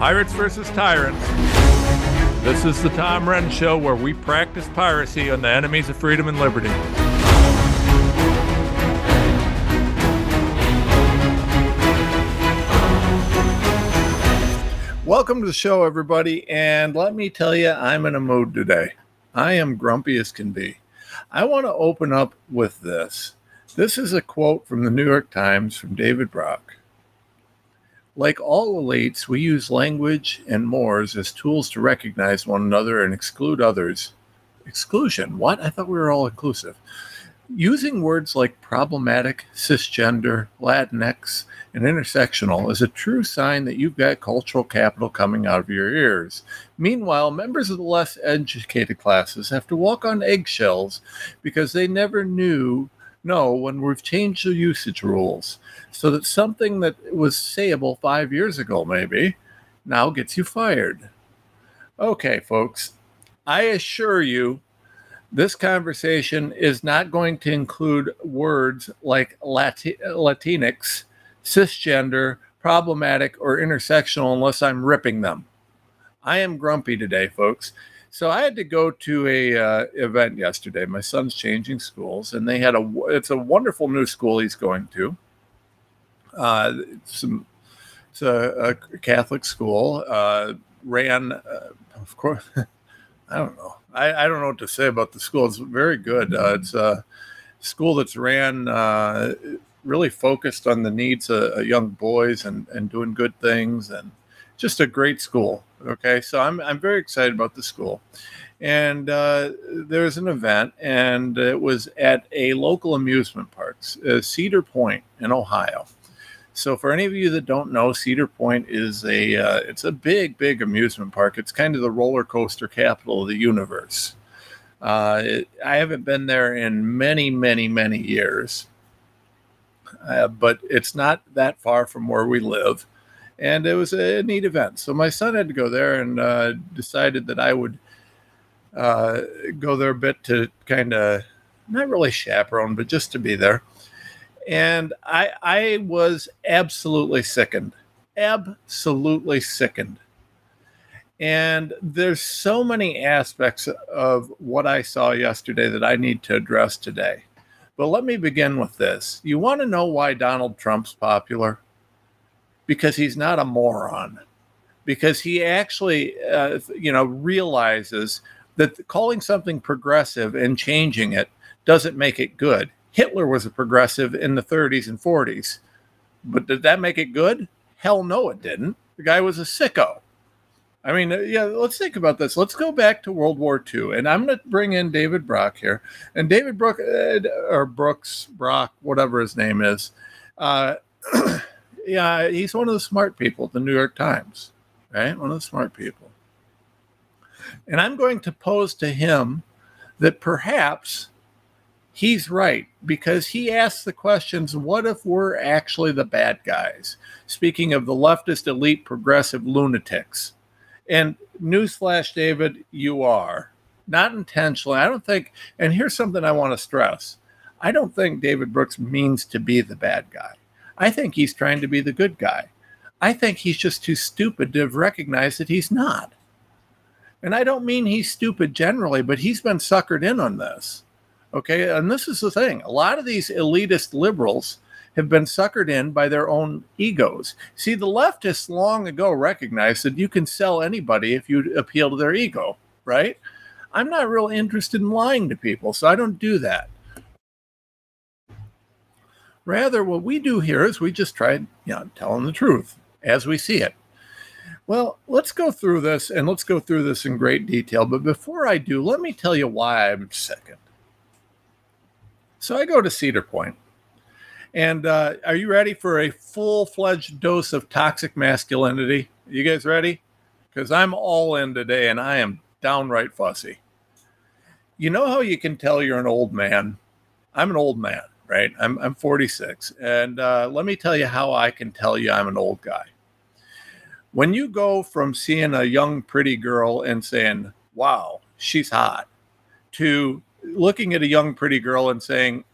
Pirates versus Tyrants. This is the Tom Renz Show where we practice piracy on the enemies of freedom and liberty. Welcome to the show, everybody. And let me tell you, I'm in a mood today. I am grumpy as can be. I want to open up with this. This is a quote from the New York Times from David Brock. Like all elites, we use language and mores as tools to recognize one another and exclude others. Exclusion? What? I thought we were all inclusive. Using words like problematic, cisgender, Latinx, and intersectional is a true sign that you've got cultural capital coming out of your ears. Meanwhile, members of the less educated classes have to walk on eggshells because they never knew no when we've changed the usage rules so that something that was sayable five years ago maybe now gets you fired. Okay, folks, I assure you this conversation is not going to include words like Lati- Latinx, cisgender, problematic, or intersectional unless I'm ripping them. I am grumpy today, folks. So I had to go to a uh, event yesterday. My son's changing schools, and they had a. It's a wonderful new school he's going to. Uh, it's, some, it's a, a Catholic school. Uh, ran, uh, of course. I don't know. I, I don't know what to say about the school. It's very good. Uh, it's a school that's ran uh, really focused on the needs of, young boys and, and doing good things and just a great school. Okay, so I'm I'm very excited about the school, and uh, there was an event, and it was at a local amusement park, uh, Cedar Point in Ohio. So for any of you that don't know, Cedar Point is a uh, it's a big, big amusement park. It's kind of the roller coaster capital of the universe. Uh, it, I haven't been there in many, many, many years, uh, but it's not that far from where we live, and it was a neat event. So my son had to go there and uh, decided that I would uh, go there a bit to kind of not really chaperone, but just to be there and I I was absolutely sickened, absolutely sickened. And there's so many aspects of what I saw yesterday that I need to address today. But let me begin with this. You want to know why Donald Trump's popular? Because he's not a moron. Because he actually, uh, you know, realizes that calling something progressive and changing it doesn't make it good Hitler was a progressive in the 30s and 40s. But did that make it good? Hell no, it didn't. The guy was a sicko. I mean, uh, yeah, let's think about this. Let's go back to World War II. And I'm going to bring in David Brock here. And David Brook, uh, or Brooks, Brock, whatever his name is, uh, yeah, he's one of the smart people at the New York Times, right? One of the smart people. And I'm going to pose to him that perhaps he's right because he asks the questions what if we're actually the bad guys? Speaking of the leftist elite progressive lunatics. And newsflash, David, you are. Not intentionally. I don't think, and here's something I want to stress I don't think David Brooks means to be the bad guy. I think he's trying to be the good guy. I think he's just too stupid to have recognized that he's not. And I don't mean he's stupid generally, but he's been suckered in on this. Okay. And this is the thing a lot of these elitist liberals have been suckered in by their own egos. See, the leftists long ago recognized that you can sell anybody if you appeal to their ego, right? I'm not real interested in lying to people, so I don't do that. Rather, what we do here is we just try, you know, telling the truth as we see it. Well, let's go through this and let's go through this in great detail. But before I do, let me tell you why I'm second. So I go to Cedar Point. And uh, are you ready for a full fledged dose of toxic masculinity? You guys ready? Because I'm all in today and I am downright fussy. You know how you can tell you're an old man? I'm an old man, right? I'm, I'm 46. And uh, let me tell you how I can tell you I'm an old guy. When you go from seeing a young, pretty girl and saying, wow, she's hot, to looking at a young, pretty girl and saying,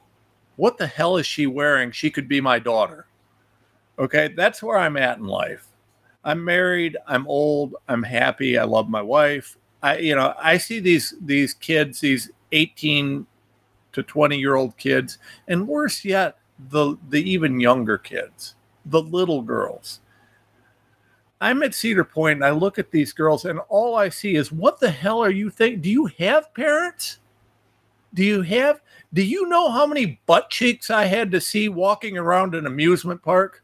What the hell is she wearing? She could be my daughter. Okay, that's where I'm at in life. I'm married, I'm old, I'm happy, I love my wife. I you know, I see these these kids, these 18 to 20 year old kids, and worse yet, the the even younger kids, the little girls. I'm at Cedar Point and I look at these girls and all I see is what the hell are you think? Do you have parents? Do you have do you know how many butt cheeks I had to see walking around an amusement park?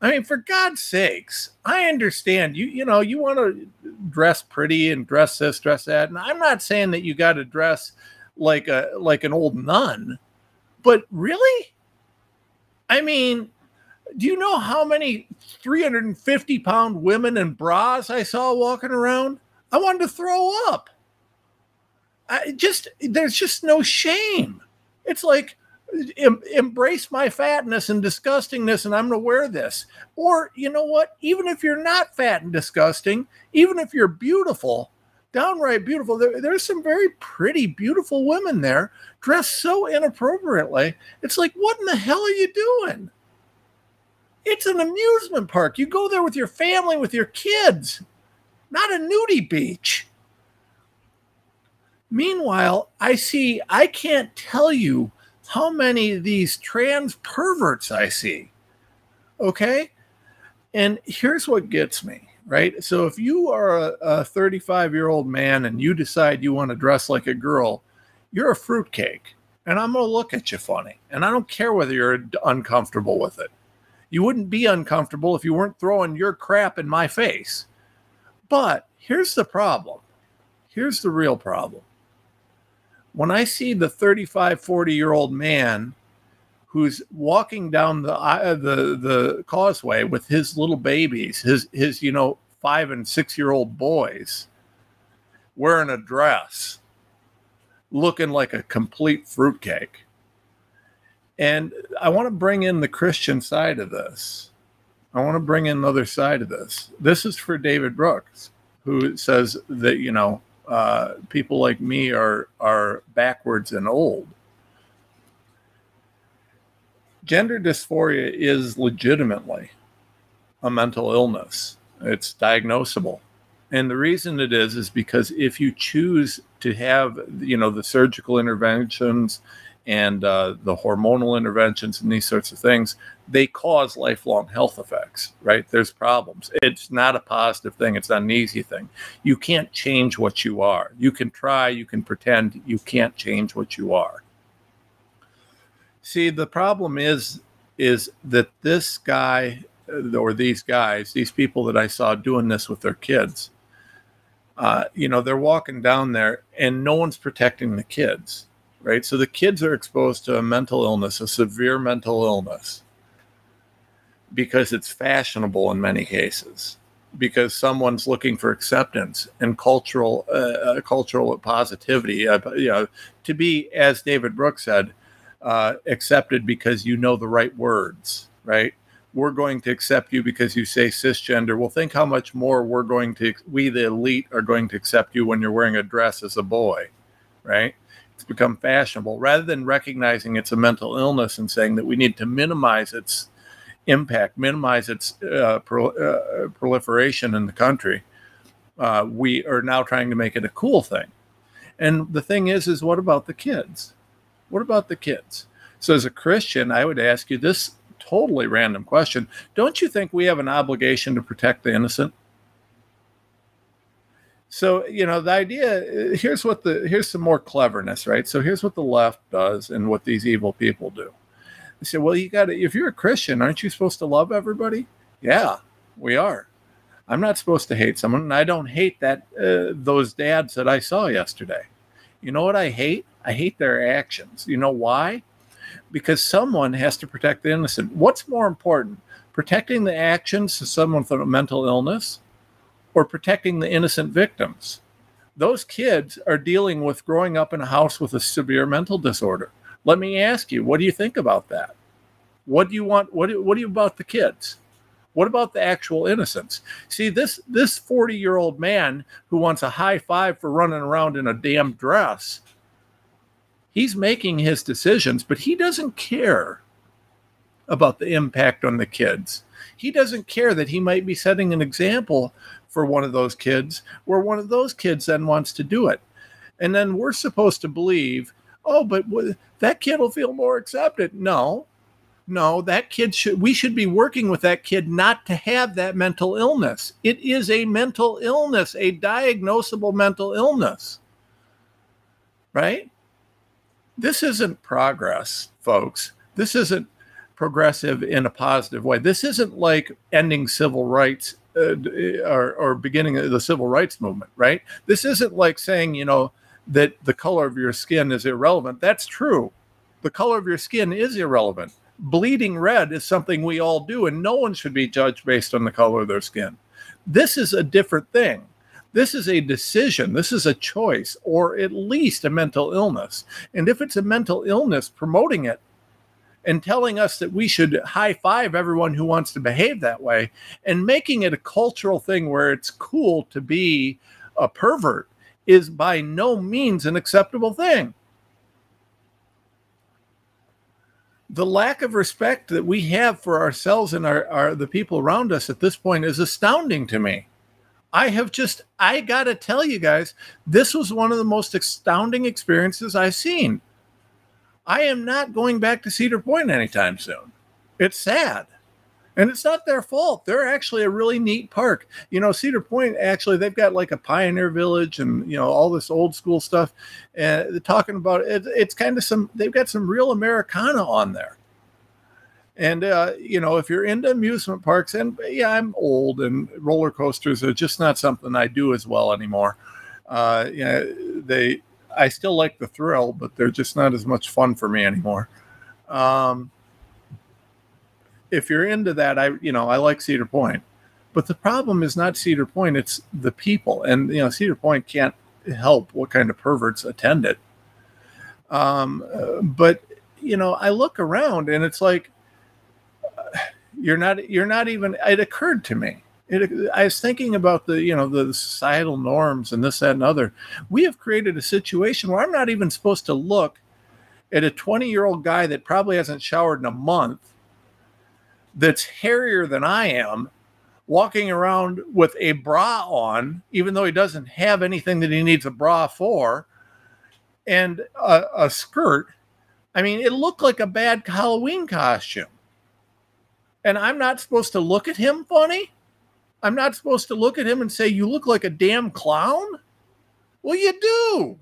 I mean, for God's sakes, I understand you. You know, you want to dress pretty and dress this, dress that, and I'm not saying that you got to dress like a like an old nun, but really, I mean, do you know how many 350 pound women in bras I saw walking around? I wanted to throw up. I just there's just no shame. It's like em- embrace my fatness and disgustingness, and I'm to wear this. Or you know what? Even if you're not fat and disgusting, even if you're beautiful, downright beautiful, there, there's some very pretty, beautiful women there dressed so inappropriately. It's like, what in the hell are you doing? It's an amusement park. You go there with your family, with your kids, not a nudie beach. Meanwhile, I see, I can't tell you how many of these trans perverts I see. Okay. And here's what gets me, right? So if you are a 35 year old man and you decide you want to dress like a girl, you're a fruitcake. And I'm going to look at you funny. And I don't care whether you're uncomfortable with it. You wouldn't be uncomfortable if you weren't throwing your crap in my face. But here's the problem. Here's the real problem when I see the 35, 40 year old man who's walking down the uh, the the causeway with his little babies, his his you know five and six year old boys, wearing a dress, looking like a complete fruitcake. And I want to bring in the Christian side of this. I want to bring in another side of this. This is for David Brooks, who says that you know uh, people like me are are backwards and old. Gender dysphoria is legitimately a mental illness. It's diagnosable. And the reason it is is because if you choose to have, you know, the surgical interventions and uh, the hormonal interventions and these sorts of things, they cause lifelong health effects, right? There's problems. It's not a positive thing, it's not an easy thing. You can't change what you are. You can try, you can pretend, you can't change what you are. See, the problem is is that this guy uh, or these guys, these people that I saw doing this with their kids, uh, you know, they're walking down there and no one's protecting the kids right? So the kids are exposed to a mental illness, a severe mental illness, because it's fashionable in many cases, because someone's looking for acceptance and cultural uh, uh cultural positivity. Uh, you know, to be, as David Brooks said, uh, accepted because you know the right words, right? We're going to accept you because you say cisgender. Well, think how much more we're going to, we the elite are going to accept you when you're wearing a dress as a boy, right? it's become fashionable rather than recognizing it's a mental illness and saying that we need to minimize its impact, minimize its uh, pro, uh, proliferation in the country. Uh, we are now trying to make it a cool thing. And the thing is, is what about the kids? What about the kids? So, as a Christian, I would ask you this totally random question Don't you think we have an obligation to protect the innocent? So you know the idea. Here's what the here's some more cleverness, right? So here's what the left does and what these evil people do. They say, well, you got to. If you're a Christian, aren't you supposed to love everybody? Yeah, we are. I'm not supposed to hate someone, and I don't hate that uh, those dads that I saw yesterday. You know what I hate? I hate their actions. You know why? Because someone has to protect the innocent. What's more important, protecting the actions of someone with a mental illness or protecting the innocent victims. Those kids are dealing with growing up in a house with a severe mental disorder. Let me ask you, what do you think about that? What do you want? What, what do you about the kids? What about the actual innocence? See, this this 40 year old man who wants a high five for running around in a damn dress, he's making his decisions, but he doesn't care about the impact on the kids. He doesn't care that he might be setting an example for one of those kids where one of those kids then wants to do it. And then we're supposed to believe, oh, but that kid will feel more accepted. No, no, that kid should, we should be working with that kid not to have that mental illness. It is a mental illness, a diagnosable mental illness. Right? This isn't progress, folks. This isn't progressive in a positive way. This isn't like ending civil rights uh, or, or beginning the civil rights movement, right? This isn't like saying, you know, that the color of your skin is irrelevant. That's true. The color of your skin is irrelevant. Bleeding red is something we all do, and no one should be judged based on the color of their skin. This is a different thing. This is a decision. This is a choice, or at least a mental illness. And if it's a mental illness, promoting it and telling us that we should high five everyone who wants to behave that way and making it a cultural thing where it's cool to be a pervert is by no means an acceptable thing. The lack of respect that we have for ourselves and our, our the people around us at this point is astounding to me. I have just I got to tell you guys, this was one of the most astounding experiences I've seen. I am not going back to Cedar Point anytime soon. It's sad. And it's not their fault. They're actually a really neat park. You know, Cedar Point actually they've got like a pioneer village and you know all this old school stuff. And they're talking about it. It's kind of some. They've got some real Americana on there. And uh, you know, if you're into amusement parks, and yeah, I'm old, and roller coasters are just not something I do as well anymore. Uh, yeah, they. I still like the thrill, but they're just not as much fun for me anymore. Um, if you're into that, I you know I like Cedar Point, but the problem is not Cedar Point; it's the people, and you know Cedar Point can't help what kind of perverts attend it. Um, but you know, I look around and it's like you're not you're not even. It occurred to me. It, I was thinking about the you know the societal norms and this that and other. We have created a situation where I'm not even supposed to look at a 20 year old guy that probably hasn't showered in a month that's hairier than I am walking around with a bra on, even though he doesn't have anything that he needs a bra for, and a, a skirt. I mean, it looked like a bad Halloween costume. And I'm not supposed to look at him funny? I'm not supposed to look at him and say, You look like a damn clown? Well, you do.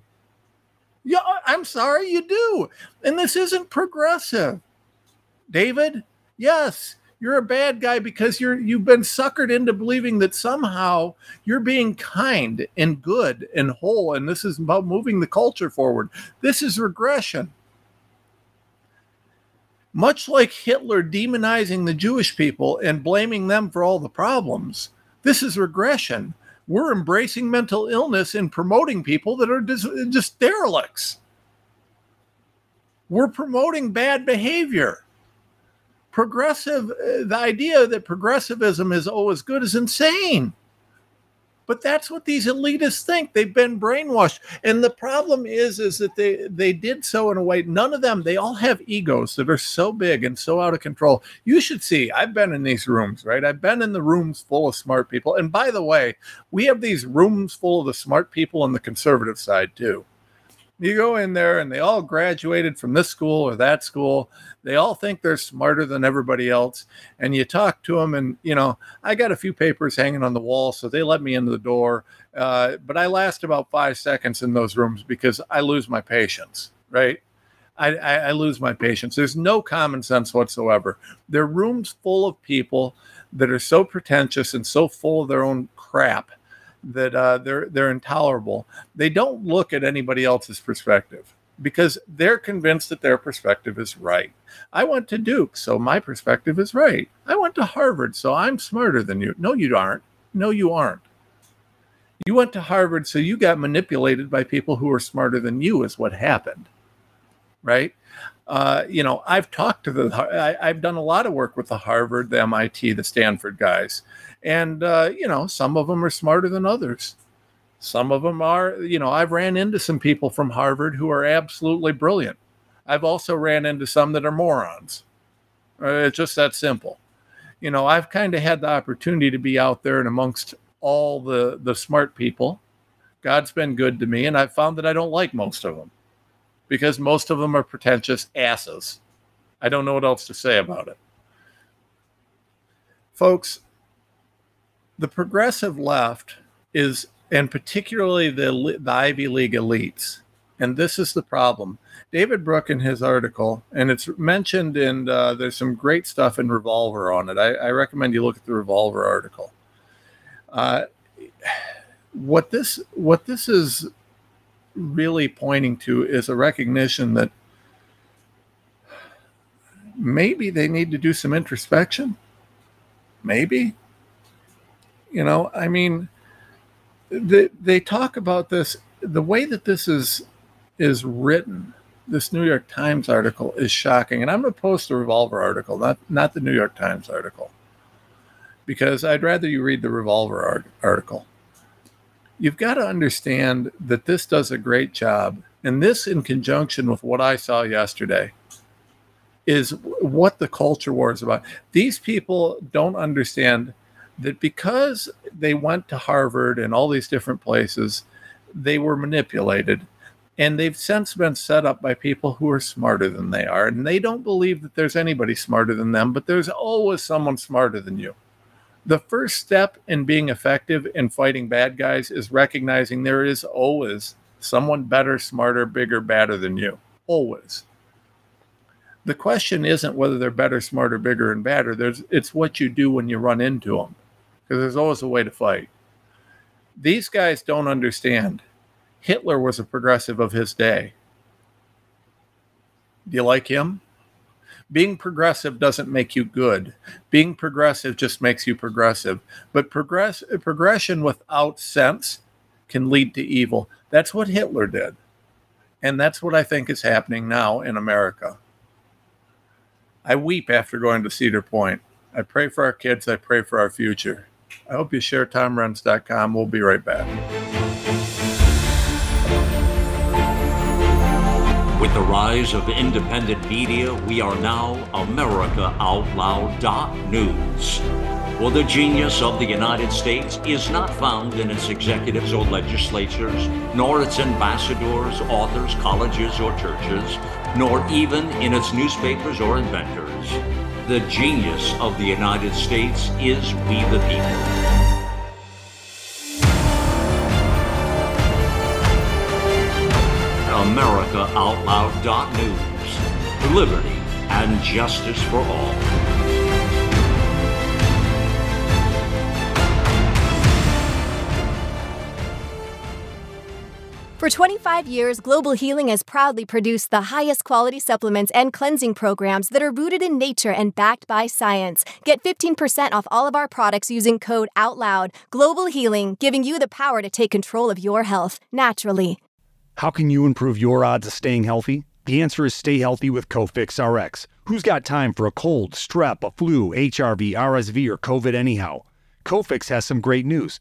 Yeah, I'm sorry, you do. And this isn't progressive. David, yes, you're a bad guy because you're you've been suckered into believing that somehow you're being kind and good and whole and this is about moving the culture forward this is regression much like hitler demonizing the jewish people and blaming them for all the problems this is regression. We're embracing mental illness and promoting people that are just, just derelicts. We're promoting bad behavior. Progressive uh, the idea that progressivism is always good is insane but that's what these elitists think. They've been brainwashed. And the problem is is that they they did so in a way none of them they all have egos that are so big and so out of control. You should see i've been in these rooms right? I've been in the rooms full of smart people. And by the way we have these rooms full of the smart people on the conservative side too you go in there and they all graduated from this school or that school. They all think they're smarter than everybody else. And you talk to them and you know i got a few papers hanging on the wall so they let me into the door. Uh, but i last about five seconds in those rooms because i lose my patience right? I, I, I lose my patience. There's no common sense whatsoever. They're rooms full of people that are so pretentious and so full of their own crap that uh, they're they're intolerable. They don't look at anybody else's perspective because they're convinced that their perspective is right. I went to Duke, so my perspective is right. I went to Harvard, so I'm smarter than you. No, you aren't. No, you aren't. You went to Harvard, so you got manipulated by people who are smarter than you, is what happened. Right? Uh, you know, I've talked to the, I, have done a lot of work with the Harvard, the MIT, the Stanford guys. And, uh, you know, some of them are smarter than others. Some of them are, you know, I've ran into some people from Harvard who are absolutely brilliant. I've also ran into some that are morons. Uh, it's just that simple. You know, I've kind of had the opportunity to be out there and amongst all the the smart people. God's been good to me, and I've found that I don't like most of them because most of them are pretentious asses. I don't know what else to say about it. Folks, the progressive left is, and particularly the, the Ivy League elites, and this is the problem. David Brooke in his article, and it's mentioned in uh, there's some great stuff in Revolver on it. I, I, recommend you look at the Revolver article. Uh, what this what this is really pointing to is a recognition that maybe they need to do some introspection. Maybe, you know, I mean, they they talk about this the way that this is is written this New York Times article is shocking. And I'm going to post the Revolver article, not, not the New York Times article, because I'd rather you read the Revolver art- article. You've got to understand that this does a great job. And this, in conjunction with what I saw yesterday, is what the culture war is about. These people don't understand that because they went to Harvard and all these different places, they were manipulated. And they've since been set up by people who are smarter than they are. And they don't believe that there's anybody smarter than them but there's always someone smarter than you. The first step in being effective in fighting bad guys is recognizing there is always someone better smarter bigger badder than you. Always. The question isn't whether they're better smarter bigger and badder. There's it's what you do when you run into them because there's always a way to fight these guys don't understand Hitler was a progressive of his day. Do you like him? Being progressive doesn't make you good. Being progressive just makes you progressive. But progress progression without sense can lead to evil. That's what Hitler did. And that's what I think is happening now in America. I weep after going to Cedar Point. I pray for our kids. I pray for our future. I hope you share TomRenz.com. We'll be right back. With the rise of independent media, we are now AmericaOutloud.news. For the genius of the United States is not found in its executives or legislatures, nor its ambassadors, authors, colleges, or churches, nor even in its newspapers or inventors. The genius of the United States is we the people. AmericaOutloud.news. Liberty and justice for all. For 25 years, Global Healing has proudly produced the highest quality supplements and cleansing programs that are rooted in nature and backed by science. Get 15% off all of our products using code OUTLOUD. Global Healing, giving you the power to take control of your health naturally. How can you improve your odds of staying healthy? The answer is stay healthy with Cofix RX. Who's got time for a cold, strep, a flu, HRV, RSV, or COVID anyhow? Cofix has some great news.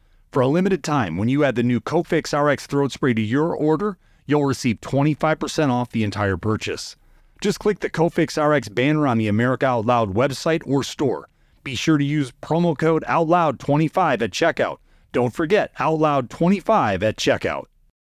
For a limited time, when you add the new Cofix RX throat spray to your order, you'll receive 25% off the entire purchase. Just click the Cofix RX banner on the America Out Loud website or store. Be sure to use promo code OUTLOUD25 at checkout. Don't forget OUTLOUD25 at checkout.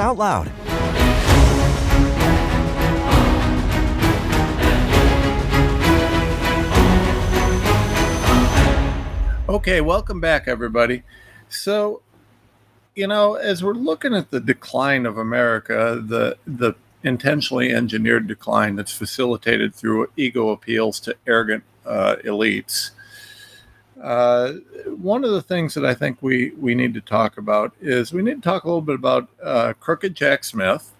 out loud. Okay, welcome back, everybody. So, you know, as we're looking at the decline of America, the the intentionally engineered decline that's facilitated through ego appeals to arrogant uh, elites. Uh, one of the things that I think we, we need to talk about is we need to talk a little bit about uh, Crooked Jack Smith,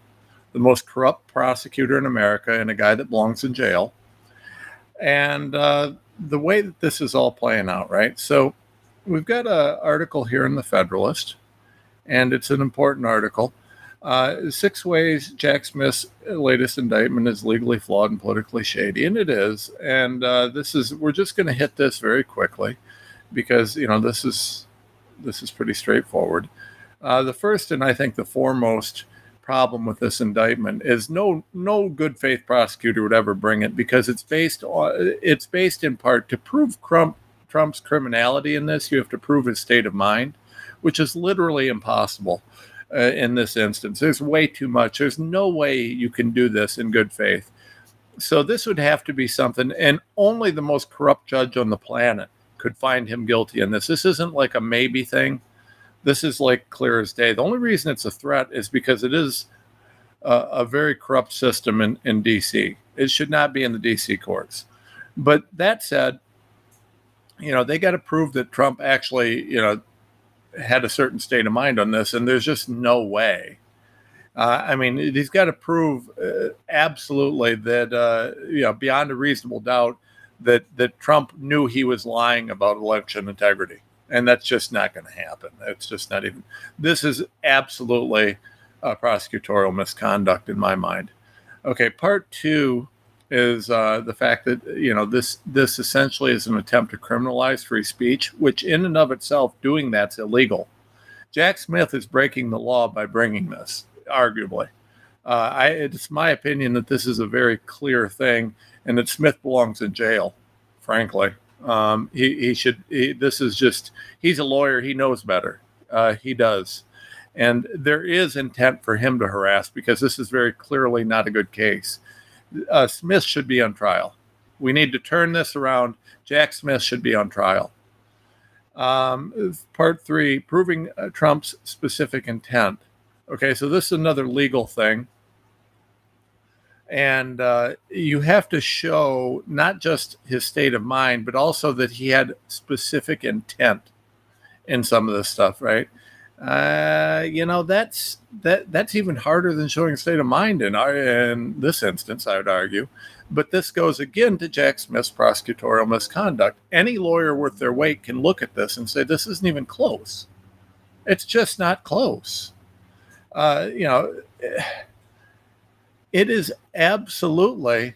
the most corrupt prosecutor in America and a guy that belongs in jail, and uh, the way that this is all playing out, right? So we've got an article here in the Federalist, and it's an important article. Uh, six ways Jack Smith's latest indictment is legally flawed and politically shady, and it is. And uh, this is we're just going to hit this very quickly because you know this is this is pretty straightforward. Uh, the first and I think the foremost problem with this indictment is no no good faith prosecutor would ever bring it because it's based on it's based in part to prove Trump, Trump's criminality in this. You have to prove his state of mind which is literally impossible uh, in this instance. There's way too much. There's no way you can do this in good faith. So this would have to be something and only the most corrupt judge on the planet could find him guilty in this this isn't like a maybe thing this is like clear as day. The only reason it's a threat is because it is a, a very corrupt system in, in DC. It should not be in the DC courts. But that said, you know, they got to prove that Trump actually, you know, had a certain state of mind on this, and there's just no way. Uh, I mean, he's got to prove uh, absolutely that, uh, you know, beyond a reasonable doubt, that that Trump knew he was lying about election integrity and that's just not going to happen. It's just not even. This is absolutely a prosecutorial misconduct in my mind. Okay, part two is uh, the fact that you know this this essentially is an attempt to criminalize free speech, which in and of itself doing that's illegal. Jack Smith is breaking the law by bringing this, arguably. Uh, I, it's my opinion that this is a very clear thing, and that Smith belongs in jail. Frankly, um, he, he should. He, this is just. He's a lawyer. He knows better. Uh, he does, and there is intent for him to harass because this is very clearly not a good case. Uh, Smith should be on trial. We need to turn this around. Jack Smith should be on trial. Um, part three: proving uh, Trump's specific intent. Okay, so this is another legal thing and uh, you have to show not just his state of mind but also that he had specific intent in some of this stuff right? Uh, you know that's that that's even harder than showing state of mind in our in this instance i would argue. But this goes again to jack smith's prosecutorial misconduct. Any lawyer worth their weight can look at this and say this isn't even close. It's just not close. Uh, you know it is absolutely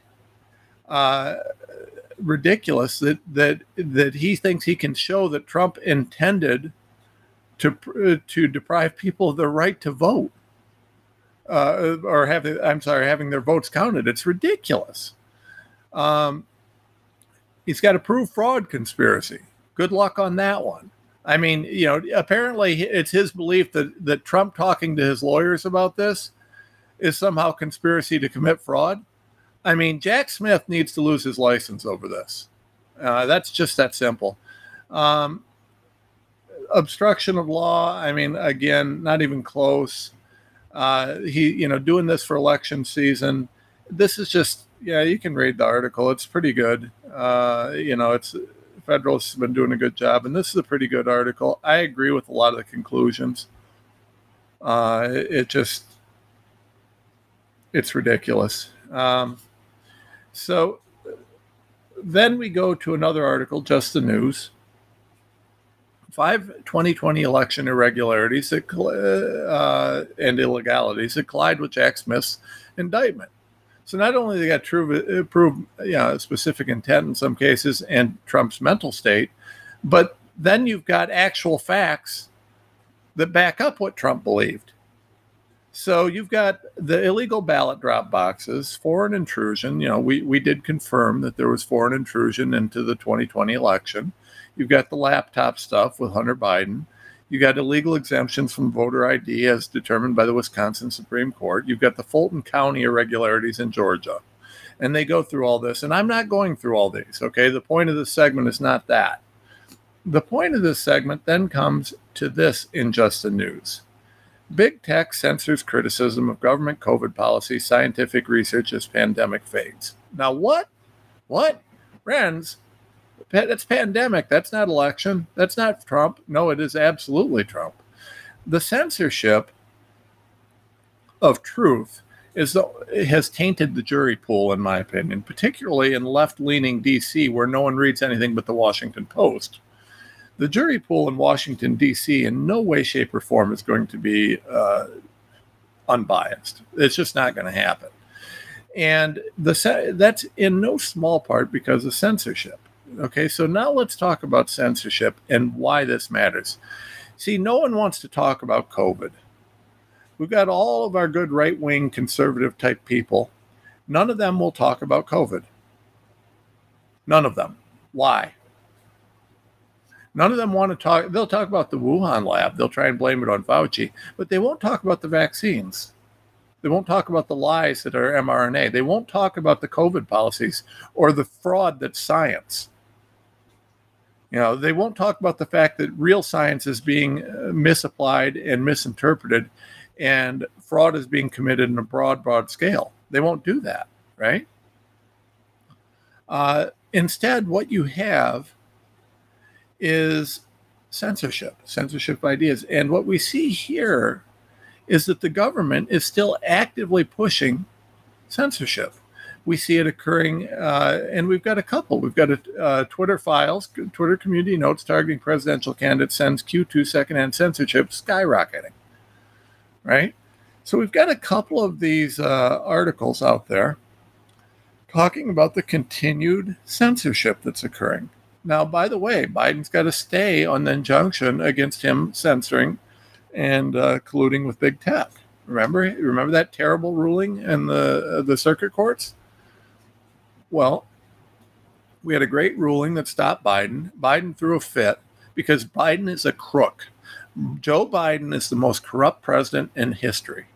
uh, ridiculous that that that he thinks he can show that Trump intended to uh, to deprive people of their right to vote uh, or have I'm sorry having their votes counted. It's ridiculous. Um, he's got to prove fraud conspiracy. Good luck on that one. I mean, you know, apparently it's his belief that that Trump talking to his lawyers about this is somehow conspiracy to commit fraud. I mean, Jack Smith needs to lose his license over this. Uh, that's just that simple. Um, obstruction of law. I mean, again, not even close. Uh, he, you know, doing this for election season. This is just, yeah, you can read the article. It's pretty good. Uh, you know, it's Federalists have been doing a good job, and this is a pretty good article. I agree with a lot of the conclusions. Uh, it just, it's ridiculous. Um, so then we go to another article, just the news. Five 2020 election irregularities that, uh, and illegalities that collide with Jack Smith's indictment. So not only they got to prove, you know, specific intent in some cases and Trump's mental state, but then you've got actual facts that back up what Trump believed. So you've got the illegal ballot drop boxes, foreign intrusion. You know, we, we did confirm that there was foreign intrusion into the 2020 election. You've got the laptop stuff with Hunter Biden. You got illegal exemptions from voter ID as determined by the Wisconsin Supreme Court. You've got the Fulton County irregularities in Georgia. And they go through all this. And I'm not going through all these, okay? The point of this segment is not that. the point of this segment then comes to this in just the news. Big tech censors criticism of government COVID policy, scientific research as pandemic fades. Now, what? What? Friends, that's pandemic. That's not election. That's not Trump. No, it is absolutely Trump. The censorship of truth is the, has tainted the jury pool, in my opinion, particularly in left leaning DC, where no one reads anything but the Washington Post. The jury pool in Washington, D.C., in no way, shape, or form is going to be uh, unbiased. It's just not going to happen. And the that's in no small part because of censorship. Okay, so now let's talk about censorship and why this matters. See, no one wants to talk about COVID. We've got all of our good right wing conservative type people. None of them will talk about COVID. None of them. Why? None of them want to talk. They'll talk about the Wuhan lab. They'll try and blame it on Fauci, but they won't talk about the vaccines. They won't talk about the lies that are mRNA. They won't talk about the COVID policies or the fraud that's science. You know, they won't talk about the fact that real science is being uh, misapplied and misinterpreted and fraud is being committed in a broad, broad scale. They won't do that, right? Uh, instead, what you have is censorship, censorship of ideas. And what we see here is that the government is still actively pushing censorship. We see it occurring, uh, and we've got a couple. We've got a uh, Twitter files, Twitter community notes targeting presidential candidates sends Q2 secondhand censorship skyrocketing. Right? So we've got a couple of these uh, articles out there talking about the continued censorship that's occurring. Now, by the way, Biden's got to stay on the injunction against him censoring and uh, colluding with big tech. Remember, remember that terrible ruling in the uh, the circuit courts. Well, we had a great ruling that stopped Biden. Biden threw a fit because Biden is a crook. Joe Biden is the most corrupt president in history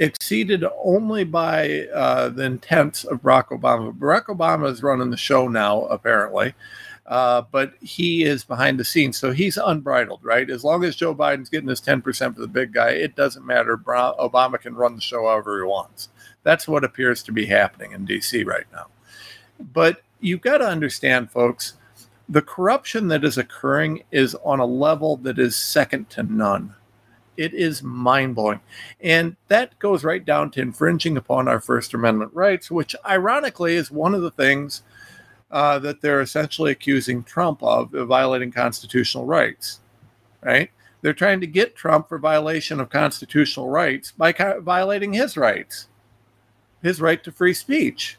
exceeded only by uh, the intents of Barack Obama. Barack Obama is running the show now, apparently, uh, but he is behind the scenes, so he's unbridled, right? As long as Joe Biden's getting his 10% for the big guy, it doesn't matter. Obama can run the show however he wants. That's what appears to be happening in D.C. right now. But you've got to understand, folks, the corruption that is occurring is on a level that is second to none it is mind blowing. And that goes right down to infringing upon our First Amendment rights, which ironically is one of the things uh, that they're essentially accusing Trump of, of violating constitutional rights, right? They're trying to get Trump for violation of constitutional rights by co- violating his rights, his right to free speech.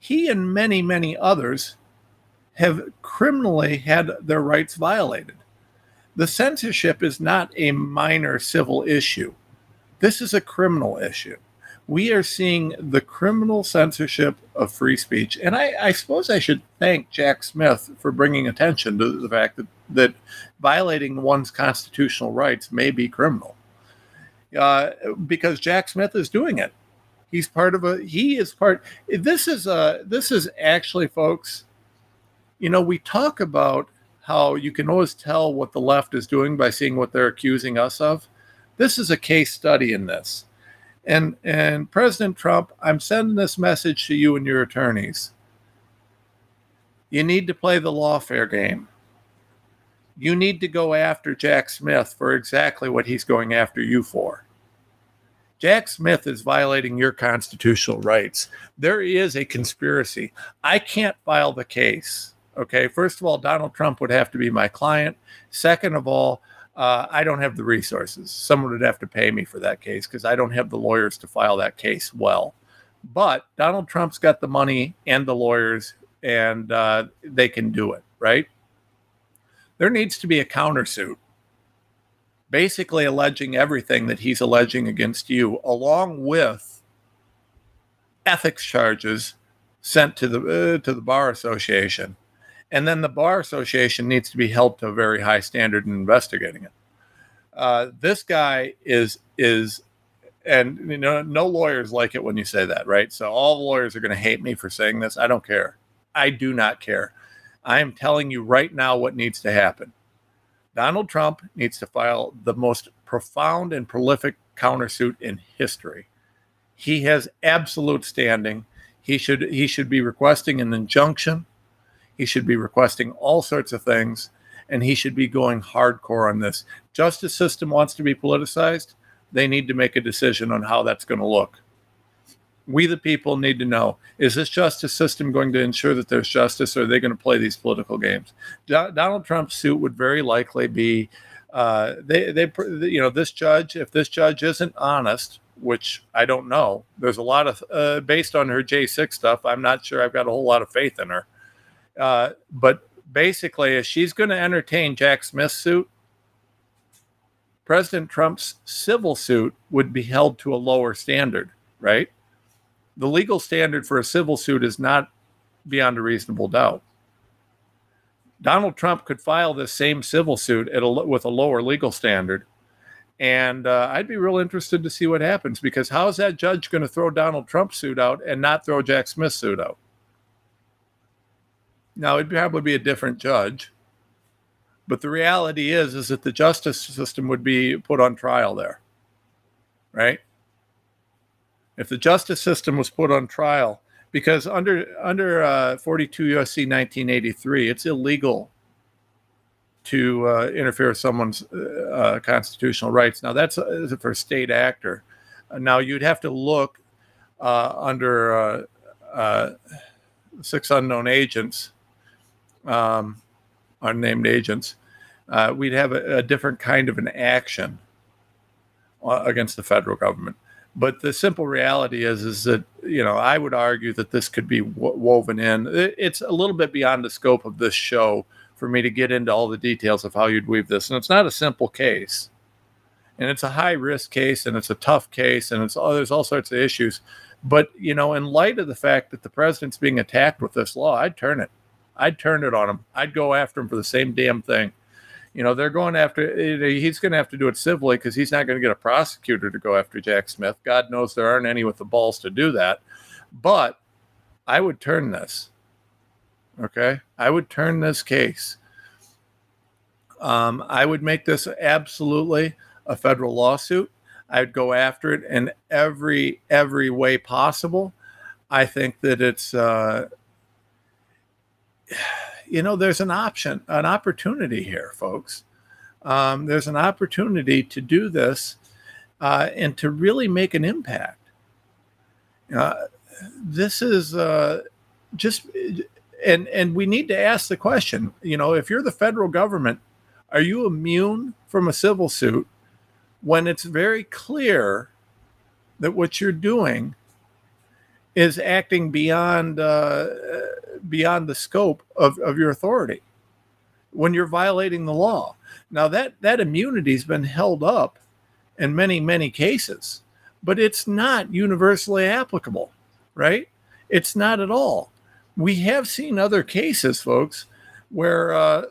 He and many, many others have criminally had their rights violated. The censorship is not a minor civil issue. This is a criminal issue. We are seeing the criminal censorship of free speech. And I, I suppose I should thank Jack Smith for bringing attention to the fact that, that violating one's constitutional rights may be criminal. Uh, because Jack Smith is doing it. He's part of a, he is part, this is a, this is actually, folks, you know, we talk about how you can always tell what the left is doing by seeing what they're accusing us of. This is a case study in this. And and President Trump, I'm sending this message to you and your attorneys. You need to play the lawfare game. You need to go after Jack Smith for exactly what he's going after you for. Jack Smith is violating your constitutional rights. There is a conspiracy. I can't file the case Okay, first of all, Donald Trump would have to be my client. Second of all, uh, I don't have the resources. Someone would have to pay me for that case because I don't have the lawyers to file that case well. But Donald Trump's got the money and the lawyers, and uh, they can do it, right? There needs to be a countersuit, basically alleging everything that he's alleging against you, along with ethics charges sent to the uh, to the bar association and then the bar association needs to be held to a very high standard in investigating it. Uh, this guy is is, and you know, no lawyers like it when you say that, right? So all lawyers are going to hate me for saying this. I don't care. I do not care. I am telling you right now what needs to happen. Donald Trump needs to file the most profound and prolific countersuit in history. He has absolute standing. He should he should be requesting an injunction. He should be requesting all sorts of things and he should be going hardcore on this. Justice system wants to be politicized. They need to make a decision on how that's going to look. We, the people, need to know: is this justice system going to ensure that there's justice, or are they going to play these political games? Do- Donald Trump's suit would very likely be, uh, they, they, you know, this judge. If this judge isn't honest, which I don't know, there's a lot of uh, based on her J6 stuff. I'm not sure. I've got a whole lot of faith in her. Uh, but basically, if she's going to entertain Jack Smith's suit, President Trump's civil suit would be held to a lower standard, right? The legal standard for a civil suit is not beyond a reasonable doubt. Donald Trump could file this same civil suit a, with a lower legal standard. And uh, I'd be real interested to see what happens because how is that judge going to throw Donald Trump's suit out and not throw Jack Smith's suit out? Now, it'd probably be a different judge, but the reality is, is that the justice system would be put on trial there, right? If the justice system was put on trial, because under under uh, 42 USC 1983, it's illegal to uh, interfere with someone's uh, uh constitutional rights. Now, that's uh, for a state actor. now, you'd have to look uh, under six unknown agents um, unnamed agents, uh, we'd have a, a, different kind of an action uh, against the federal government. But the simple reality is, is that you know I would argue that this could be w- woven in. It's a little bit beyond the scope of this show for me to get into all the details of how you'd weave this, and it's not a simple case, and it's a high risk case, and it's a tough case, and it's oh, there's all sorts of issues. But you know, in light of the fact that the president's being attacked with this law, I'd turn it. I'd turn it on him. I'd go after him for the same damn thing. You know, they're going after, he's going to have to do it civilly because he's not going to get a prosecutor to go after Jack Smith. God knows there aren't any with the balls to do that. But I would turn this. Okay. I would turn this case. Um, I would make this absolutely a federal lawsuit. I'd go after it in every every way possible. I think that it's uh, you know, there's an option, an opportunity here, folks. Um, there's an opportunity to do this uh, and to really make an impact. Uh, this is uh, just, and and we need to ask the question. You know, if you're the federal government, are you immune from a civil suit when it's very clear that what you're doing is acting beyond uh, beyond the scope of, of your authority when you're violating the law. Now that that immunity's been held up in many many cases, but it's not universally applicable, right? It's not at all. We have seen other cases, folks, where uh,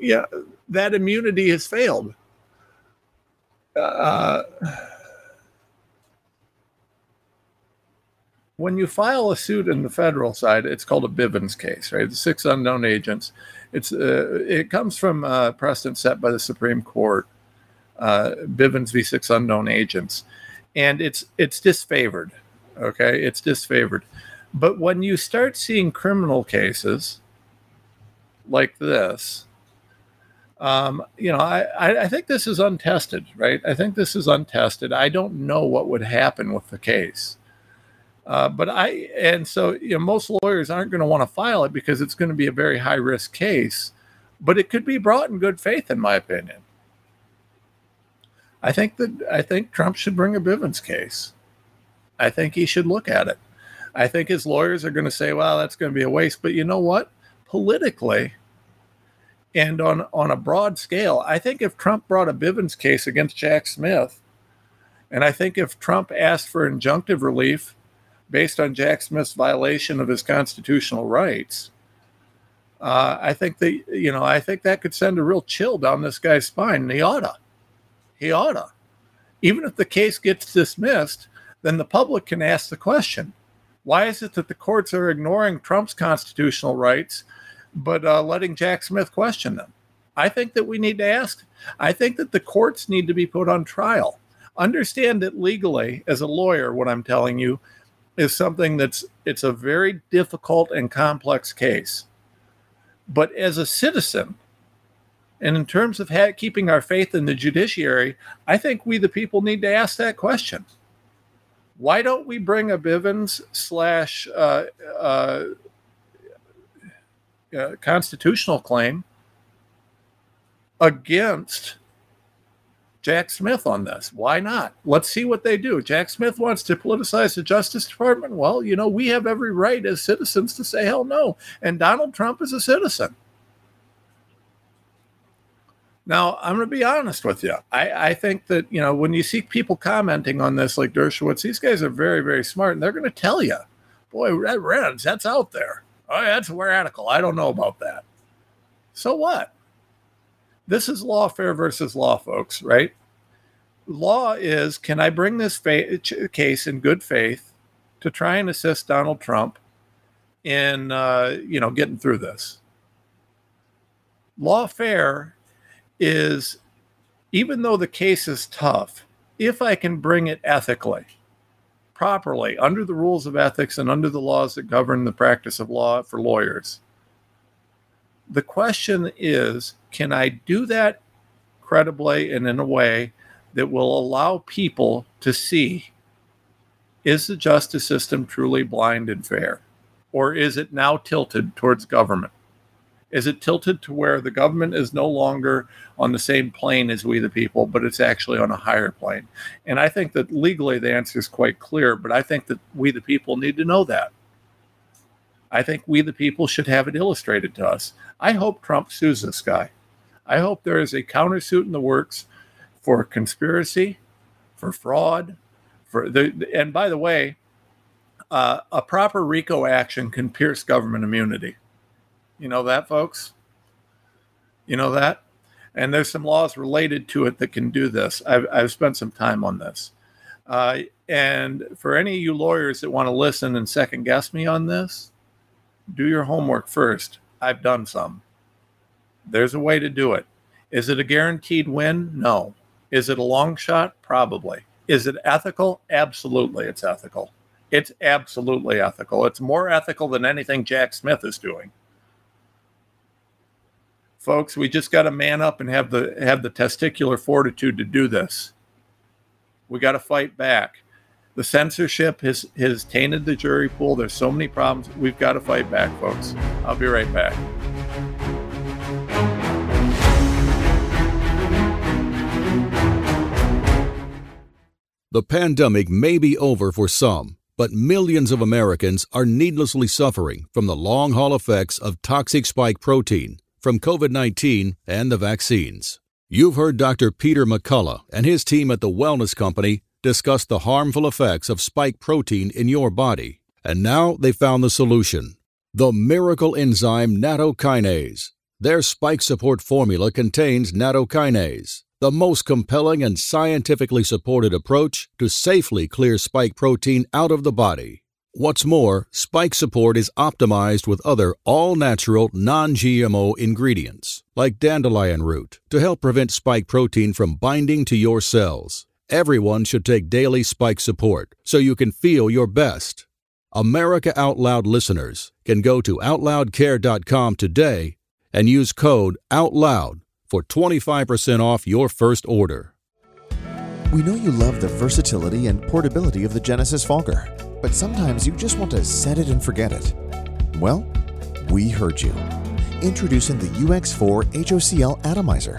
yeah, that immunity has failed. Uh, when you file a suit in the federal side, it's called a Bivens case, right? The six unknown agents. It's uh, it comes from uh, precedent set by the Supreme Court, uh, Bivens v. Six unknown agents, and it's it's disfavored. Okay, it's disfavored. But when you start seeing criminal cases like this, um, you know, I, I think this is untested, right? I think this is untested. I don't know what would happen with the case. Uh, but I, and so, you know, most lawyers aren't going to want to file it because it's going to be a very high risk case, but it could be brought in good faith, in my opinion. I think that, I think Trump should bring a Bivens case. I think he should look at it. I think his lawyers are going to say, well, that's going to be a waste. But you know what? Politically, and on, on a broad scale, I think if Trump brought a Bivens case against Jack Smith, and I think if Trump asked for injunctive relief based on Jack Smith's violation of his constitutional rights, uh, I think that you know I think that could send a real chill down this guy's spine. And he oughta, he oughta. Even if the case gets dismissed, then the public can ask the question: Why is it that the courts are ignoring Trump's constitutional rights but uh, letting Jack Smith question them. I think that we need to ask. I think that the courts need to be put on trial. Understand that legally, as a lawyer, what I'm telling you is something that's it's a very difficult and complex case. But as a citizen, and in terms of ha- keeping our faith in the judiciary, I think we, the people, need to ask that question. Why don't we bring a Bivens slash uh, uh, uh, constitutional claim against Jack Smith on this. Why not? Let's see what they do. Jack Smith wants to politicize the Justice Department. Well, you know, we have every right as citizens to say hell no. And Donald Trump is a citizen. Now, I'm going to be honest with you. I, I, think that, you know, when you see people commenting on this, like Dershowitz, these guys are very, very smart and they're going to tell you, boy, Red Reds, that's out there. Oh, that's radical. I don't know about that. So what? This is lawfare versus law, folks, right? Law is can I bring this fa- case in good faith to try and assist Donald Trump in, uh, you know, getting through this? Lawfare is even though the case is tough, if I can bring it ethically, properly, under the rules of ethics and under the laws that govern the practice of law for lawyers, the question is can I do that credibly and in a way that will allow people to see is the justice system truly blind and fair? Or is it now tilted towards government? Is it tilted to where the government is no longer on the same plane as we the people, but it's actually on a higher plane? And I think that legally the answer is quite clear, but I think that we the people need to know that. I think we the people should have it illustrated to us. I hope Trump sues this guy. I hope there is a countersuit in the works for conspiracy, for fraud, for the and by the way, uh, a proper RICO action can pierce government immunity. You know that, folks? You know that? And there's some laws related to it that can do this. I've, I've spent some time on this. Uh, and for any of you lawyers that want to listen and second guess me on this, do your homework first. I've done some. There's a way to do it. Is it a guaranteed win? No. Is it a long shot? Probably. Is it ethical? Absolutely, it's ethical. It's absolutely ethical. It's more ethical than anything Jack Smith is doing folks. We just got to man up and have the have the testicular fortitude to do this. We got to fight back. The censorship has has tainted the jury pool. There's so many problems. We've got to fight back, folks. I'll be right back. The pandemic may be over for some, but millions of Americans are needlessly suffering from the long haul effects of toxic spike protein from COVID 19 and the vaccines. You've heard Dr. Peter McCullough and his team at the Wellness Company discuss the harmful effects of spike protein in your body, and now they found the solution the miracle enzyme nattokinase. Their spike support formula contains nattokinase, the most compelling and scientifically supported approach to safely clear spike protein out of the body. What's more, spike support is optimized with other all natural, non GMO ingredients, like dandelion root, to help prevent spike protein from binding to your cells. Everyone should take daily spike support so you can feel your best. America Out Loud listeners can go to OutLoudCare.com today and use code OUTLOUD for 25% off your first order. We know you love the versatility and portability of the Genesis Fogger but sometimes you just want to set it and forget it. Well, we heard you. Introducing the UX4 HOCL Atomizer.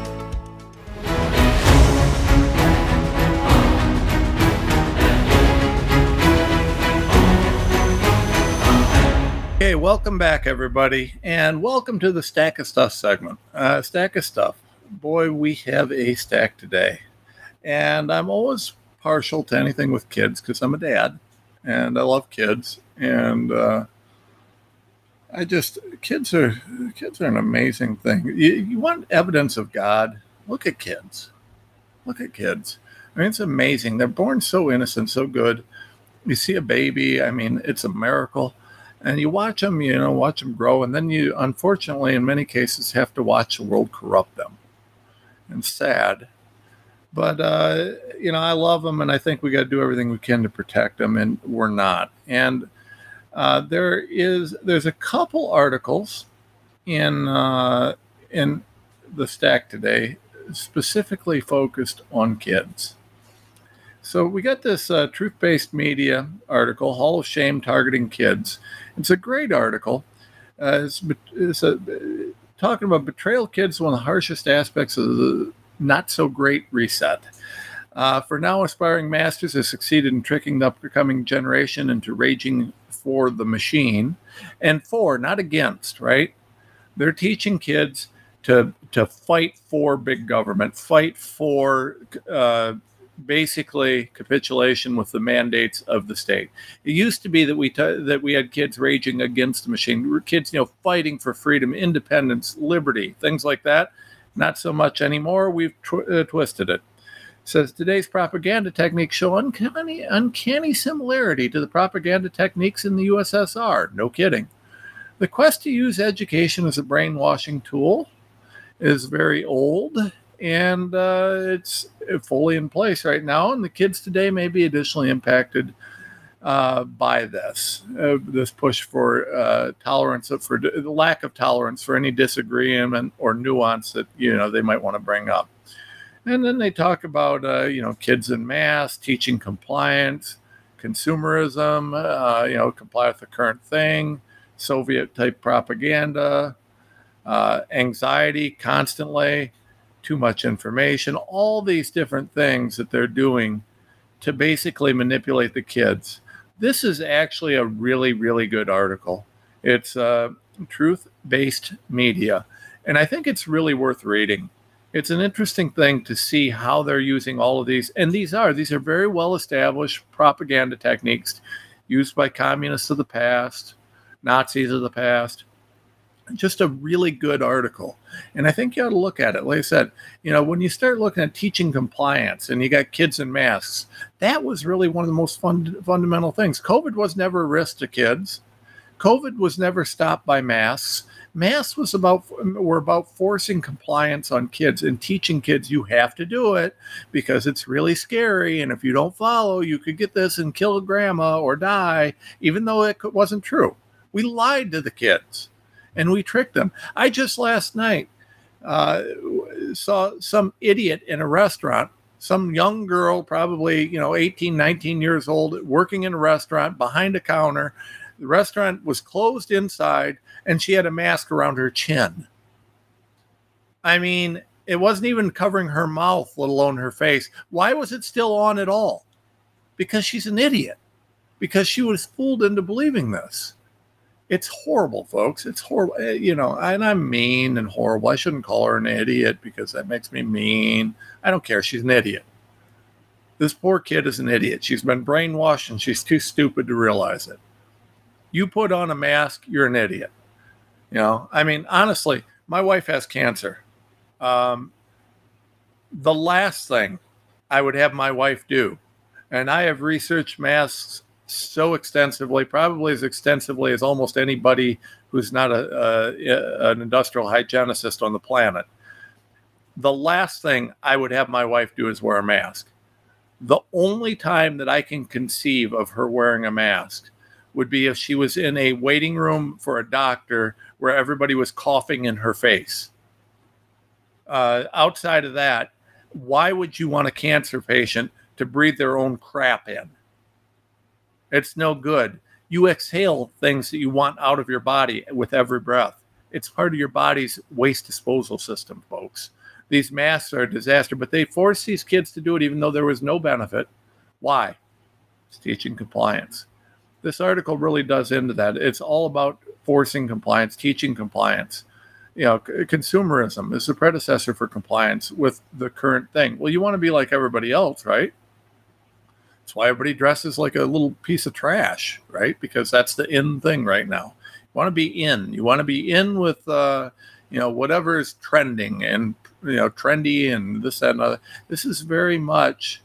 Hey, welcome back, everybody, and welcome to the Stack of Stuff segment. Uh, stack of Stuff. Boy, we have a stack today. And I'm always partial to anything with kids because I'm a dad and I love kids. And uh, I just kids are kids are an amazing thing. You, you want evidence of God? Look at kids. Look at kids. I mean, it's amazing. They're born so innocent, so good. You see a baby. I mean, it's a miracle. And you watch them, you know, watch them grow, and then you, unfortunately, in many cases, have to watch the world corrupt them. And sad, but uh, you know, I love them, and I think we got to do everything we can to protect them, and we're not. And uh, there is there's a couple articles in uh, in the stack today specifically focused on kids. So we got this uh, truth-based media article, Hall of Shame targeting kids. It's a great article. Uh, it's, it's a, talking about betrayal kids, one of the harshest aspects of the not so great reset. Uh, for now, aspiring masters have succeeded in tricking the upcoming generation into raging for the machine and for, not against, right? They're teaching kids to to fight for big government, fight for uh, basically capitulation with the mandates of the state. It used to be that we t- that we had kids raging against the machine. We kids, you know, fighting for freedom, independence, liberty, things like that. Not so much anymore. We've tw- uh, twisted it says today's propaganda techniques show uncanny, uncanny similarity to the propaganda techniques in the USSR. No kidding. The quest to use education as a brainwashing tool is very old and uh, it's fully in place right now. And the kids today may be additionally impacted uh, by this uh, this push for uh, tolerance for the lack of tolerance for any disagreement or nuance that you know they might want to bring up. And then they talk about, uh, you know, kids in mass, teaching compliance, consumerism, uh, you know, comply with the current thing, Soviet type propaganda, anxiety constantly, too much information, all these different things that they're doing to basically manipulate the kids. This is actually a really, really good article. It's uh, truth based media. And I think it's really worth reading it's an interesting thing to see how they're using all of these and these are these are very well established propaganda techniques used by communists of the past nazis of the past just a really good article. And i think you ought to look at it. Like i said you know when you start looking at teaching compliance and you got kids in masks that was really one of the most fund- fundamental things. Covid was never a risk to kids. Covid was never stopped by masks. Masks was about were about forcing compliance on kids and teaching kids you have to do it because it's really scary. And if you don't follow you could get this and kill grandma or die even though it wasn't true. We lied to the kids and we tricked them. I just last night uh, saw some idiot in a restaurant some young girl probably you know 18 19 years old working in a restaurant behind a counter the restaurant was closed inside and she had a mask around her chin. I mean, it wasn't even covering her mouth, let alone her face. Why was it still on at all? Because she's an idiot. Because she was fooled into believing this. It's horrible, folks. It's horrible. Eh, you know, and I'm mean and horrible. I shouldn't call her an idiot because that makes me mean. I don't care. She's an idiot. This poor kid is an idiot. She's been brainwashed and she's too stupid to realize it. You put on a mask, you're an idiot. You know, I mean, honestly, my wife has cancer. Um, the last thing I would have my wife do, and I have researched masks so extensively, probably as extensively as almost anybody who's not a, a, an industrial hygienist on the planet. The last thing I would have my wife do is wear a mask. The only time that I can conceive of her wearing a mask would be if she was in a waiting room for a doctor where everybody was coughing in her face. Uh, outside of that, why would you want a cancer patient to breathe their own crap in? It's no good. You exhale things that you want out of your body with every breath. It's part of your body's waste disposal system, folks. These masks are a disaster, but they force these kids to do it even though there was no benefit. Why? It's teaching compliance this article really does into that. It's all about forcing compliance, teaching compliance. you know, consumerism is the predecessor for compliance with the current thing. Well, you want to be like everybody else, right? That's why everybody dresses like a little piece of trash, right? Because that's the in thing right now. You want to be in. You want to be in with, uh, you know, whatever is trending and you know, trendy and this that and other. This is very much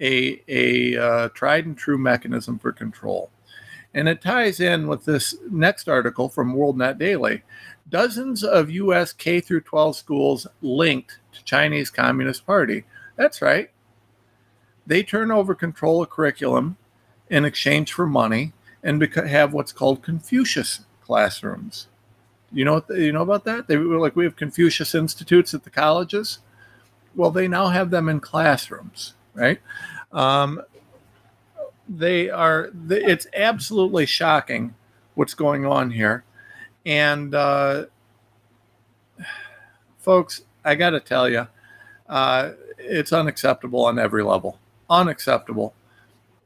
a a uh, tried and true mechanism for control. And it ties in with this next article from WorldNet Daily. Dozens of U.S. K through 12 schools linked to Chinese Communist Party. That's right. They turn over control of curriculum in exchange for money and beca- have what's called Confucius classrooms. You know you know about that? They were like we have Confucius institutes at the colleges. Well, they now have them in classrooms, right? Um, they are it's absolutely shocking what's going on here and uh, folks i got to tell you uh, it's unacceptable on every level unacceptable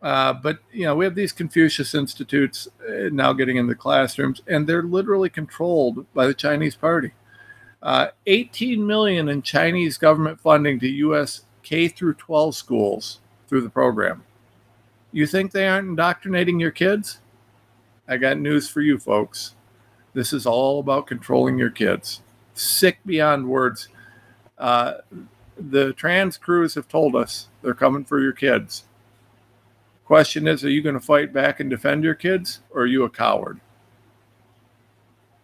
uh, but you know we have these confucius institutes uh, now getting into classrooms and they're literally controlled by the chinese party uh, 18 million in chinese government funding to us k through 12 schools through the program you think they aren't indoctrinating your kids? I got news for you, folks. This is all about controlling your kids. Sick beyond words. Uh, the trans crews have told us they're coming for your kids. Question is, are you going to fight back and defend your kids, or are you a coward?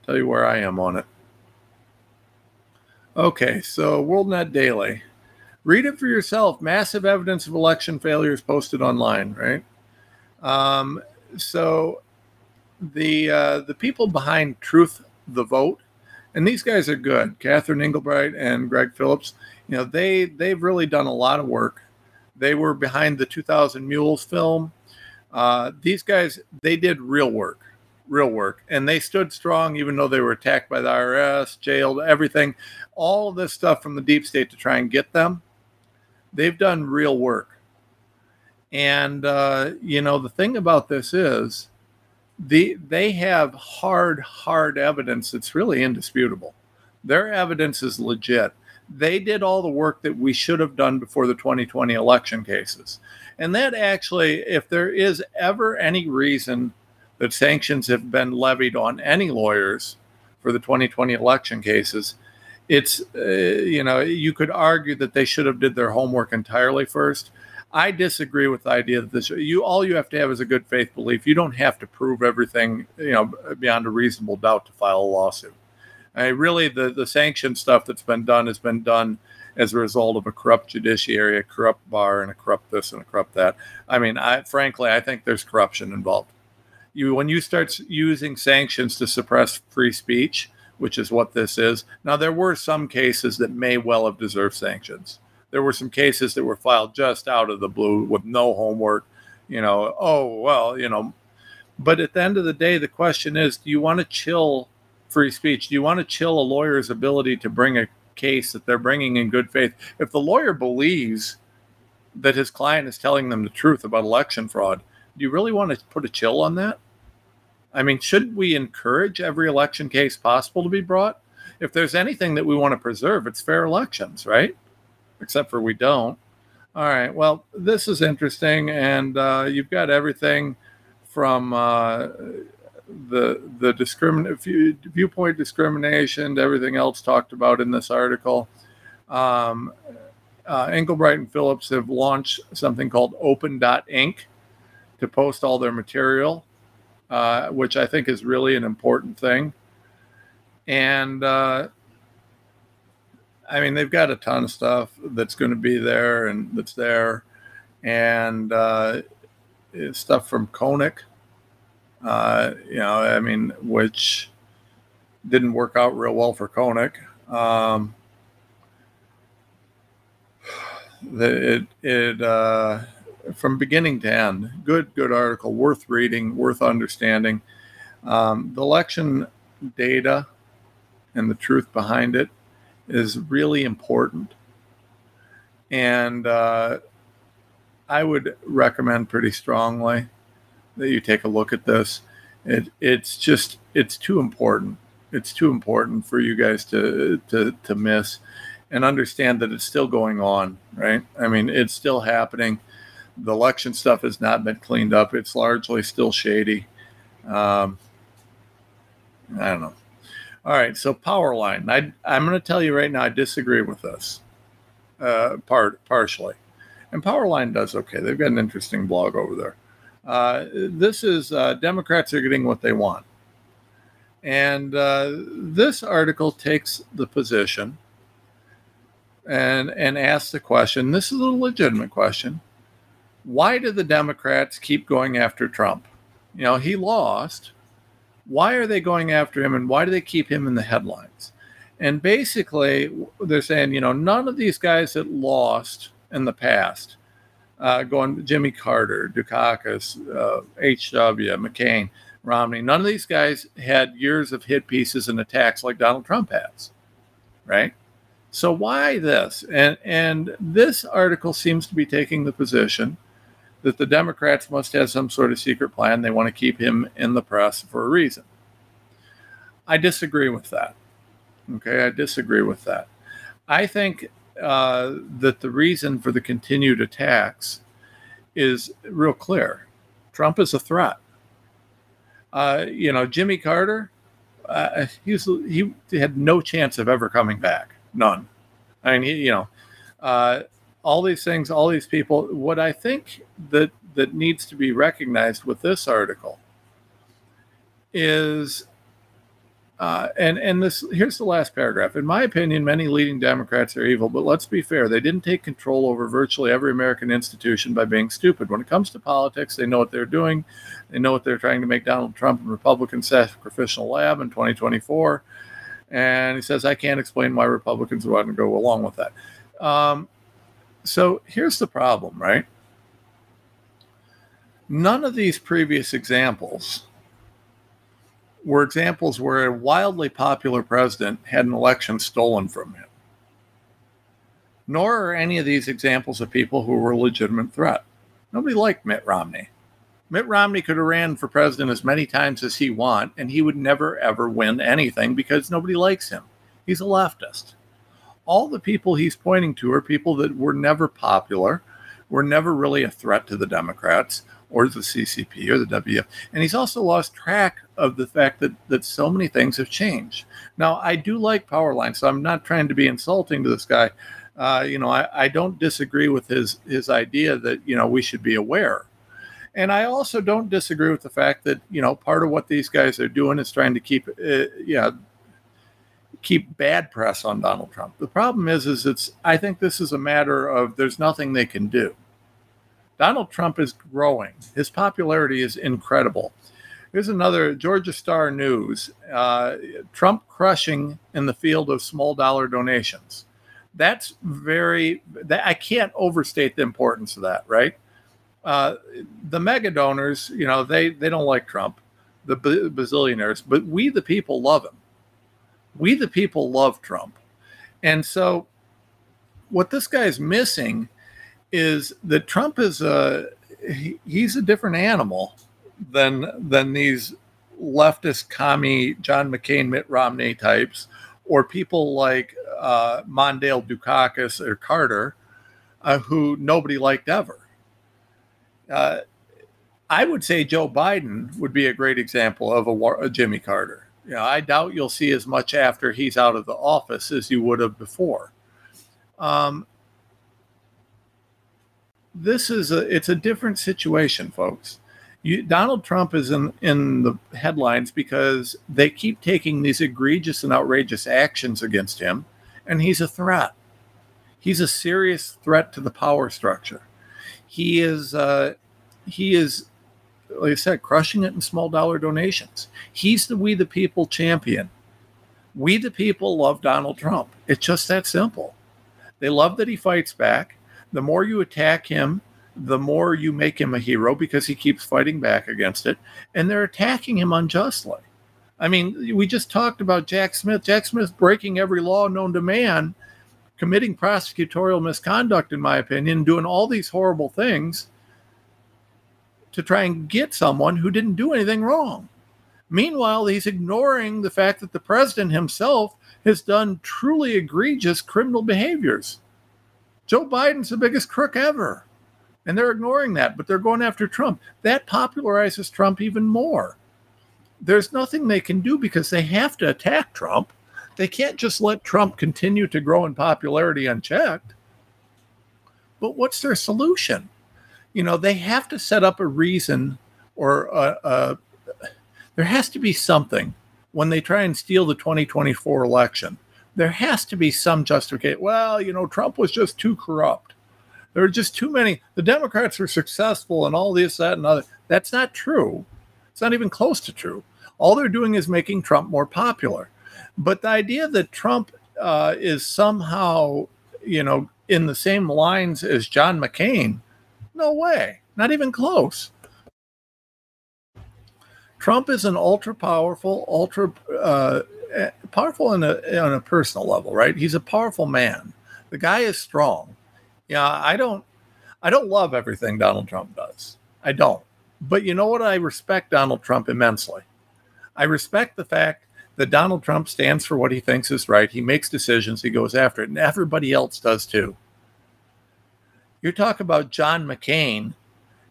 Tell you where I am on it. Okay, so WorldNet Daily read it for yourself. Massive evidence of election failures posted online, right? Um, so the uh, the people behind True the Vote, and these guys are good. Catherine Engelbrecht and Greg Phillips, you know, they they've really done a lot of work. They were behind the 2000 Mules film. Uh, these guys, they did real work, real work, and they stood strong even though they were attacked by the IRS, jailed, everything, all this stuff from the deep state to try and get them they've done real work. And uh, you know the thing about this is, the they have hard, hard evidence that's really indisputable. Their evidence is legit. They did all the work that we should have done before the 2020 election cases. And that actually, if there is ever any reason that sanctions have been levied on any lawyers for the 2020 election cases, it's uh, you know you could argue that they should have did their homework entirely first i disagree with the idea that this you all you have to have is a good faith belief you don't have to prove everything you know beyond a reasonable doubt to file a lawsuit I really the the sanction stuff that's been done has been done as a result of a corrupt judiciary a corrupt bar and a corrupt this and a corrupt that i mean i frankly i think there's corruption involved you when you start using sanctions to suppress free speech which is what this is. Now, there were some cases that may well have deserved sanctions. There were some cases that were filed just out of the blue with no homework, you know, oh, well, you know. But at the end of the day, the question is do you want to chill free speech? Do you want to chill a lawyer's ability to bring a case that they're bringing in good faith? If the lawyer believes that his client is telling them the truth about election fraud, do you really want to put a chill on that? I mean, shouldn't we encourage every election case possible to be brought? If there's anything that we want to preserve, it's fair elections, right? Except for we don't. All right. Well, this is interesting, and uh, you've got everything from uh, the the discrimin- view, viewpoint discrimination to everything else talked about in this article. Um, uh, Engelbrecht and Phillips have launched something called Open.ink to post all their material uh, which I think is really an important thing. And uh, I mean, they've got a ton of stuff that's going to be there and that's there, and uh, stuff from Konnech. Uh, you know, I mean, which didn't work out real well for Konnech. Um, it it uh, from beginning to end. Good, good article, worth reading, worth understanding. Um, the election data and the truth behind it is really important. And uh, I would recommend pretty strongly that you take a look at this. It, it's just, it's too important. It's too important for you guys to to to miss and understand that it's still going on, right? I mean, it's still happening. The election stuff has not been cleaned up. It's largely still shady. Um, I don't know. All right, so power line. I, I'm going to tell you right now, I disagree with this uh, part partially, and Powerline does okay. They've got an interesting blog over there. Uh, this is uh, Democrats are getting what they want, and uh, this article takes the position and and asks the question. This is a legitimate question. Why do the Democrats keep going after Trump? You know, he lost why are they going after him and why do they keep him in the headlines? And basically, they're saying, you know, none of these guys that lost in the past, uh, going Jimmy Carter, Dukakis, uh, H.W., McCain, Romney, none of these guys had years of hit pieces and attacks like Donald Trump has, right? So why this? And and this article seems to be taking the position that the Democrats must have some sort of secret plan. They want to keep him in the press for a reason. I disagree with that. Okay, I disagree with that. I think uh, that the reason for the continued attacks is real clear. Trump is a threat. Uh, you know, Jimmy Carter, uh, he's, he had no chance of ever coming back. None. I mean, he, you know, uh, all these things, all these people. What I think that that needs to be recognized with this article is, uh, and and this here's the last paragraph. In my opinion, many leading Democrats are evil, but let's be fair. They didn't take control over virtually every American institution by being stupid. When it comes to politics, they know what they're doing. They know what they're trying to make Donald Trump and Republicans sacrificial lab in 2024. And he says, I can't explain why Republicans would want to go along with that. Um, so here's the problem, right? None of these previous examples were examples where a wildly popular president had an election stolen from him. Nor are any of these examples of people who were a legitimate threat. Nobody liked Mitt Romney. Mitt Romney could have ran for president as many times as he want, and he would never ever win anything because nobody likes him. He's a leftist all the people he's pointing to are people that were never popular, were never really a threat to the Democrats or the CCP or the WF. And he's also lost track of the fact that that so many things have changed. Now, I do like Powerline, so I'm not trying to be insulting to this guy. Uh, you know, I, I don't disagree with his his idea that you know we should be aware. And I also don't disagree with the fact that you know part of what these guys are doing is trying to keep, uh, yeah, keep bad press on Donald Trump. The problem is, is it's. I think this is a matter of there's nothing they can do. Donald Trump is growing. His popularity is incredible. Here's another Georgia Star News: uh, Trump crushing in the field of small dollar donations. That's very. That, I can't overstate the importance of that. Right. Uh, the mega donors, you know, they they don't like Trump, the bazillionaires, but we the people love him we the people love Trump. And so what this guy's missing is that Trump is a he, he's a different animal than than these leftist commie John McCain, Mitt Romney types, or people like uh, Mondale Dukakis or Carter, uh, who nobody liked ever. Uh, I would say Joe Biden would be a great example of a, a Jimmy Carter you know, I doubt you'll see as much after he's out of the office as you would have before. Um, this is a it's a different situation, folks. You, Donald Trump is in in the headlines because they keep taking these egregious and outrageous actions against him, and he's a threat. He's a serious threat to the power structure. He is uh, he is like I said, crushing it in small dollar donations. He's the We the People champion. We the people love Donald Trump. It's just that simple. They love that he fights back. The more you attack him, the more you make him a hero because he keeps fighting back against it. And they're attacking him unjustly. I mean, we just talked about Jack Smith. Jack Smith breaking every law known to man, committing prosecutorial misconduct, in my opinion, doing all these horrible things to try and get someone who didn't do anything wrong. Meanwhile, he's ignoring the fact that the president himself has done truly egregious criminal behaviors. Joe Biden's the biggest crook ever. And they're ignoring that, but they're going after Trump. That popularizes Trump even more. There's nothing they can do because they have to attack Trump. They can't just let Trump continue to grow in popularity unchecked. But what's their solution? You know, they have to set up a reason or a, a, there has to be something when they try and steal the 2024 election. There has to be some justification. Well, you know, Trump was just too corrupt. There are just too many. The Democrats were successful and all this, that, and other. That's not true. It's not even close to true. All they're doing is making Trump more popular. But the idea that Trump uh, is somehow, you know, in the same lines as John McCain, no way. Not even close. Trump is an ultra powerful, ultra uh, powerful on a, on a personal level, right? He's a powerful man. The guy is strong. Yeah, I don't, I don't love everything Donald Trump does. I don't. But you know what? I respect Donald Trump immensely. I respect the fact that Donald Trump stands for what he thinks is right. He makes decisions, he goes after it, and everybody else does too. You talk about John McCain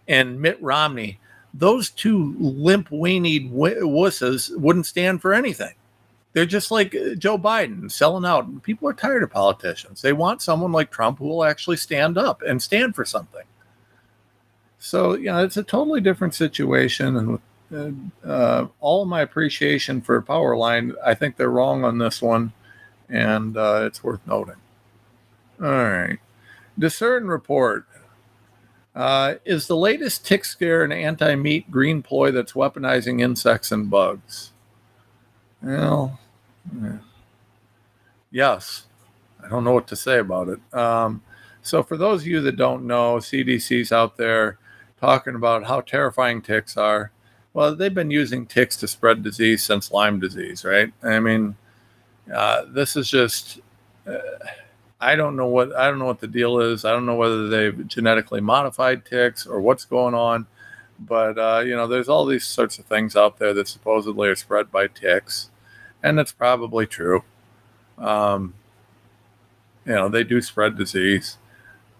and Mitt Romney, those two limp weenied wusses wouldn't stand for anything. They're just like uh, Joe Biden selling out. People are tired of politicians. They want someone like Trump who will actually stand up and stand for something. So, you know, it's a totally different situation. And with uh, all my appreciation for Powerline, I think they're wrong on this one. And uh, it's worth noting. All right. Discern report. Uh, is the latest tick scare an anti meat green ploy that's weaponizing insects and bugs? Well, yeah. yes. I don't know what to say about it. Um, so, for those of you that don't know, CDC's out there talking about how terrifying ticks are. Well, they've been using ticks to spread disease since Lyme disease, right? I mean, uh, this is just. Uh, I don't know what I don't know what the deal is. I don't know whether they've genetically modified ticks or what's going on, but uh, you know, there's all these sorts of things out there that supposedly are spread by ticks, and that's probably true. Um, you know, they do spread disease,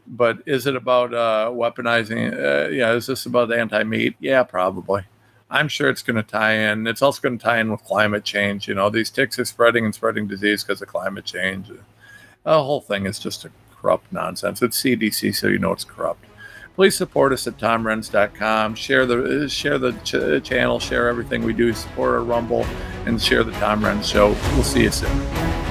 but is it about uh, weaponizing? Uh, yeah, is this about anti-meat? Yeah, probably. I'm sure it's going to tie in. It's also going to tie in with climate change. You know, these ticks are spreading and spreading disease because of climate change the whole thing is just a corrupt nonsense. It's CDC, so you know it's corrupt. Please support us at tomrenz.com. Share the uh, share the ch- uh, channel, share everything we do. Support our Rumble, and share the Tom Renz Show. We'll see you soon.